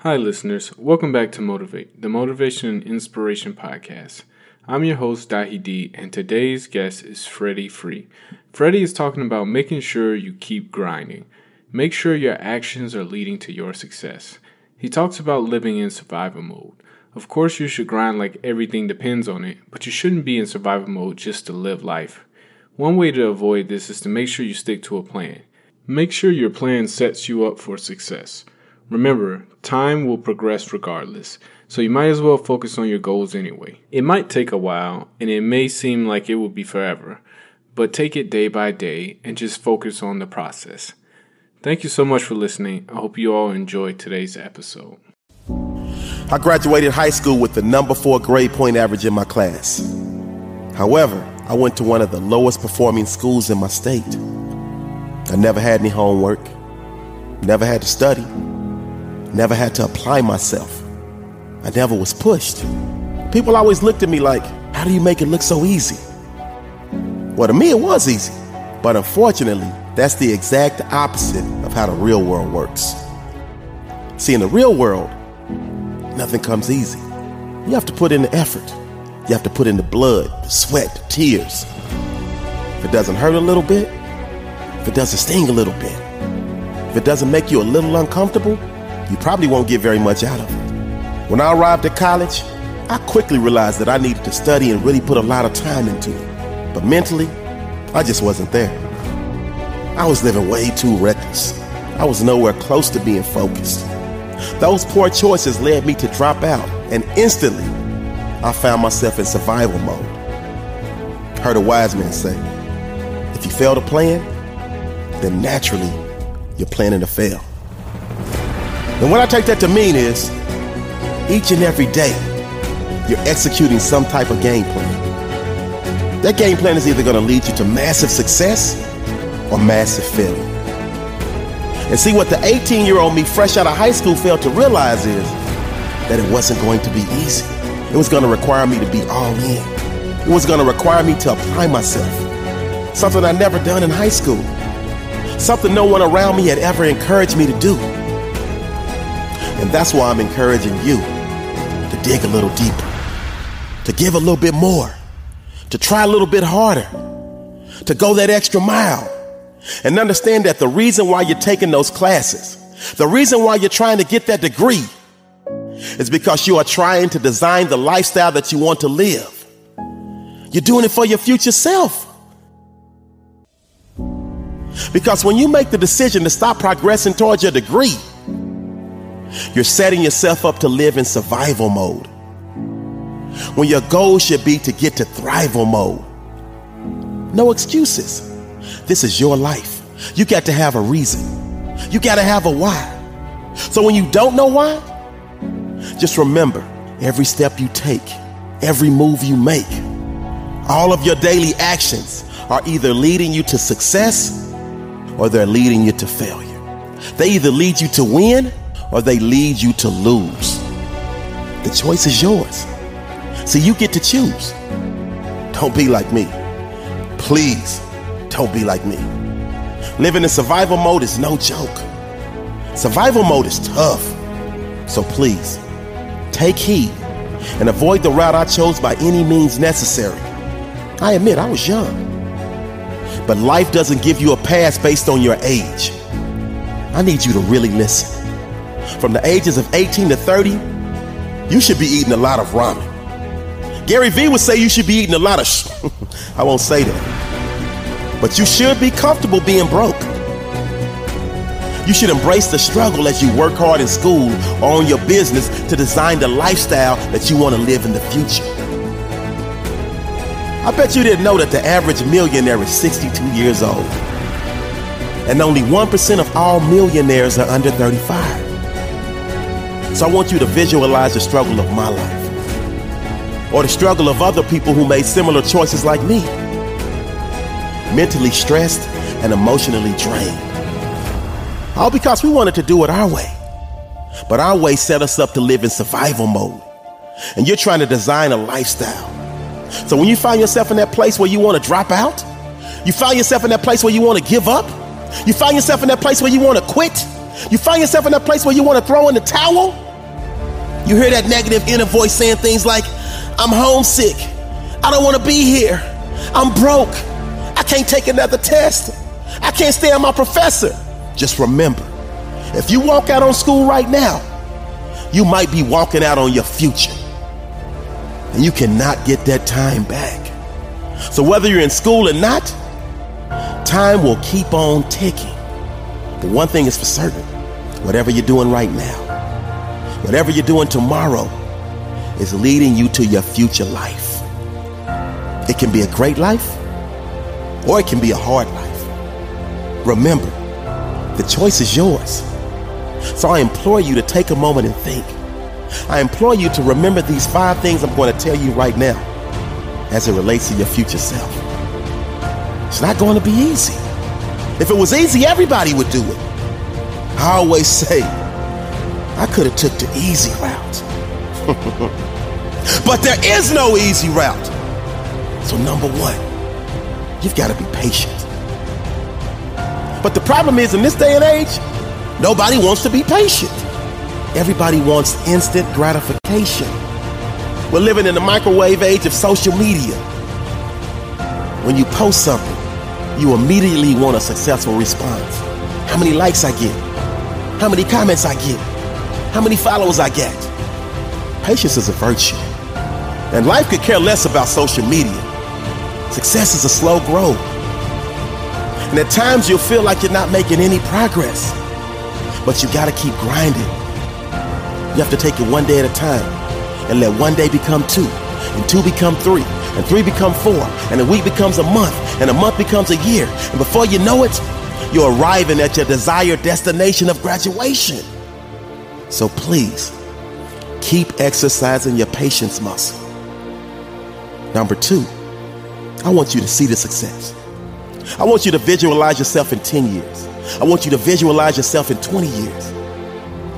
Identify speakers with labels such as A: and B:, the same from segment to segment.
A: Hi, listeners. Welcome back to Motivate, the Motivation and Inspiration Podcast. I'm your host, Dahi D, and today's guest is Freddie Free. Freddie is talking about making sure you keep grinding. Make sure your actions are leading to your success. He talks about living in survival mode. Of course, you should grind like everything depends on it, but you shouldn't be in survival mode just to live life. One way to avoid this is to make sure you stick to a plan. Make sure your plan sets you up for success. Remember, time will progress regardless, so you might as well focus on your goals anyway. It might take a while, and it may seem like it will be forever, but take it day by day and just focus on the process. Thank you so much for listening. I hope you all enjoyed today's episode.
B: I graduated high school with the number four grade point average in my class. However, I went to one of the lowest performing schools in my state. I never had any homework, never had to study Never had to apply myself. I never was pushed. People always looked at me like, how do you make it look so easy? Well, to me, it was easy. But unfortunately, that's the exact opposite of how the real world works. See, in the real world, nothing comes easy. You have to put in the effort. You have to put in the blood, the sweat, the tears. If it doesn't hurt a little bit, if it doesn't sting a little bit, if it doesn't make you a little uncomfortable, you probably won't get very much out of it. When I arrived at college, I quickly realized that I needed to study and really put a lot of time into it. But mentally, I just wasn't there. I was living way too reckless. I was nowhere close to being focused. Those poor choices led me to drop out, and instantly, I found myself in survival mode. Heard a wise man say, if you fail to plan, then naturally, you're planning to fail. And what I take that to mean is each and every day, you're executing some type of game plan. That game plan is either going to lead you to massive success or massive failure. And see what the 18 year old me fresh out of high school failed to realize is that it wasn't going to be easy. It was going to require me to be all in. It was going to require me to apply myself. Something I never done in high school. Something no one around me had ever encouraged me to do. And that's why I'm encouraging you to dig a little deeper, to give a little bit more, to try a little bit harder, to go that extra mile. And understand that the reason why you're taking those classes, the reason why you're trying to get that degree is because you are trying to design the lifestyle that you want to live. You're doing it for your future self. Because when you make the decision to stop progressing towards your degree, you're setting yourself up to live in survival mode. When your goal should be to get to thrival mode. No excuses. This is your life. You got to have a reason. You got to have a why. So when you don't know why, just remember every step you take, every move you make, all of your daily actions are either leading you to success or they're leading you to failure. They either lead you to win or they lead you to lose. The choice is yours. So you get to choose. Don't be like me. Please, don't be like me. Living in survival mode is no joke. Survival mode is tough. So please, take heed and avoid the route I chose by any means necessary. I admit I was young. But life doesn't give you a pass based on your age. I need you to really listen from the ages of 18 to 30, you should be eating a lot of ramen. Gary Vee would say you should be eating a lot of sh- I won't say that. But you should be comfortable being broke. You should embrace the struggle as you work hard in school or on your business to design the lifestyle that you want to live in the future. I bet you didn't know that the average millionaire is 62 years old. And only 1% of all millionaires are under 35. So I want you to visualize the struggle of my life or the struggle of other people who made similar choices like me. Mentally stressed and emotionally drained. All because we wanted to do it our way. But our way set us up to live in survival mode. And you're trying to design a lifestyle. So when you find yourself in that place where you want to drop out, you find yourself in that place where you want to give up, you find yourself in that place where you want to quit, you find yourself in that place where you want to throw in the towel, You hear that negative inner voice saying things like, I'm homesick. I don't want to be here. I'm broke. I can't take another test. I can't stand my professor. Just remember, if you walk out on school right now, you might be walking out on your future. And you cannot get that time back. So whether you're in school or not, time will keep on ticking. But one thing is for certain whatever you're doing right now, whatever you're doing tomorrow, is leading you to your future life. It can be a great life, or it can be a hard life. Remember, the choice is yours. So I implore you to take a moment and think. I implore you to remember these five things I'm going to tell you right now as it relates to your future self. It's not going to be easy. If it was easy, everybody would do it. I always say, I could have took the easy route. but there is no easy route. So number one, you've got to be patient. But the problem is in this day and age, nobody wants to be patient. Everybody wants instant gratification. We're living in the microwave age of social media. When you post something, you immediately want a successful response. How many likes I get? How many comments I get? How many followers I get? Patience is a virtue. And life could care less about social media. Success is a slow growth. And at times you'll feel like you're not making any progress. But you gotta keep grinding. You have to take it one day at a time and let one day become two, and two become three, and three become four, and a week becomes a month, and a month becomes a year. And before you know it, you're arriving at your desired destination of graduation. So please, keep exercising your patience muscle. Number two, I want you to see the success. I want you to visualize yourself in 10 years. I want you to visualize yourself in 20 years.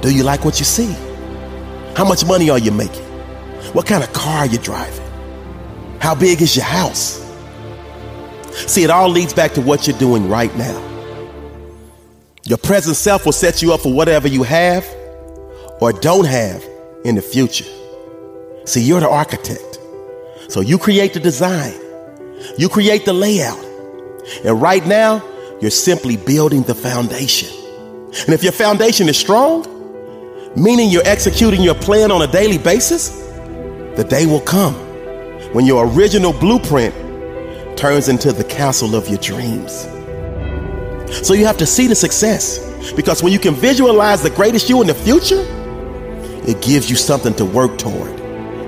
B: Do you like what you see? How much money are you making? What kind of car are you driving? How big is your house? See, it all leads back to what you're doing right now. Your present self will set you up for whatever you have or don't have in the future. See, you're the architect. So you create the design, you create the layout. And right now, you're simply building the foundation. And if your foundation is strong, meaning you're executing your plan on a daily basis, the day will come when your original blueprint turns into the castle of your dreams. So you have to see the success because when you can visualize the greatest you in the future, it gives you something to work toward.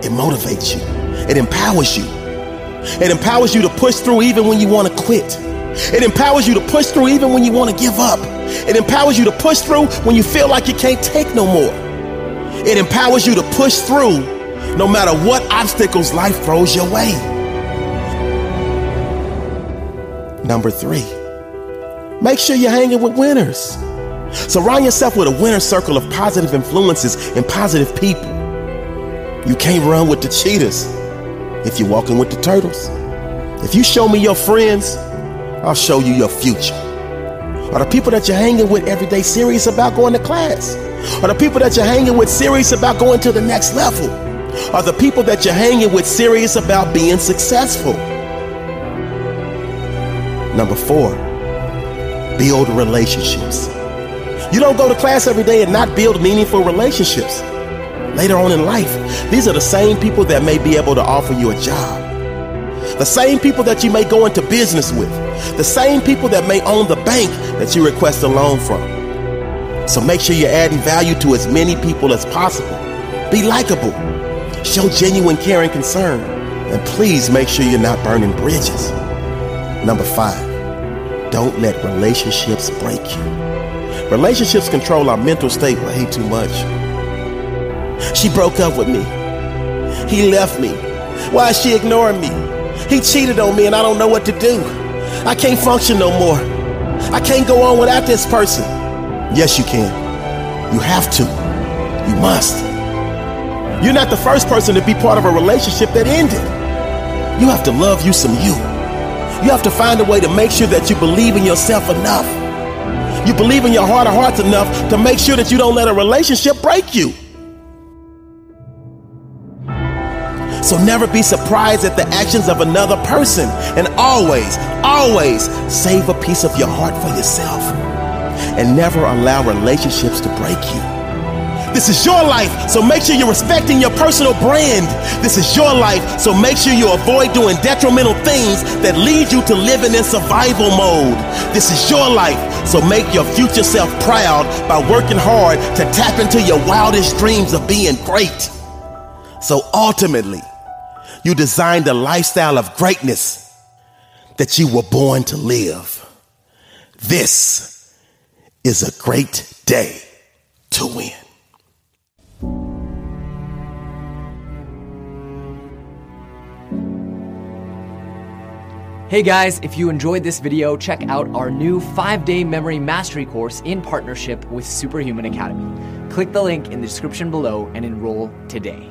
B: It motivates you, it empowers you. It empowers you to push through even when you want to quit. It empowers you to push through even when you want to give up. It empowers you to push through when you feel like you can't take no more. It empowers you to push through no matter what obstacles life throws your way. Number three, make sure you're hanging with winners. Surround yourself with a winner circle of positive influences and positive people. You can't run with the cheetahs if you're walking with the turtles. If you show me your friends, I'll show you your future. Are the people that you're hanging with every day serious about going to class? Are the people that you're hanging with serious about going to the next level? Are the people that you're hanging with serious about being successful? Number four, build relationships. You don't go to class every day and not build meaningful relationships. Later on in life, these are the same people that may be able to offer you a job. The same people that you may go into business with. The same people that may own the bank that you request a loan from. So make sure you're adding value to as many people as possible. Be likable. Show genuine care and concern. And please make sure you're not burning bridges. Number five, don't let relationships break you. Relationships control our mental state way too much. She broke up with me. He left me. Why is she ignoring me? He cheated on me and I don't know what to do. I can't function no more. I can't go on without this person. Yes, you can. You have to. You must. You're not the first person to be part of a relationship that ended. You have to love you some you. You have to find a way to make sure that you believe in yourself enough. You believe in your heart of hearts enough to make sure that you don't let a relationship break you. So never be surprised at the actions of another person. And always, always save a piece of your heart for yourself. And never allow relationships to break you. This is your life, so make sure you're respecting your personal brand. This is your life, so make sure you avoid doing detrimental things that lead you to living in survival mode. This is your life, so make your future self proud by working hard to tap into your wildest dreams of being great. So ultimately, you designed a lifestyle of greatness that you were born to live. This is a great day to win.
C: Hey guys, if you enjoyed this video, check out our new 5-day memory mastery course in partnership with Superhuman Academy. Click the link in the description below and enroll today.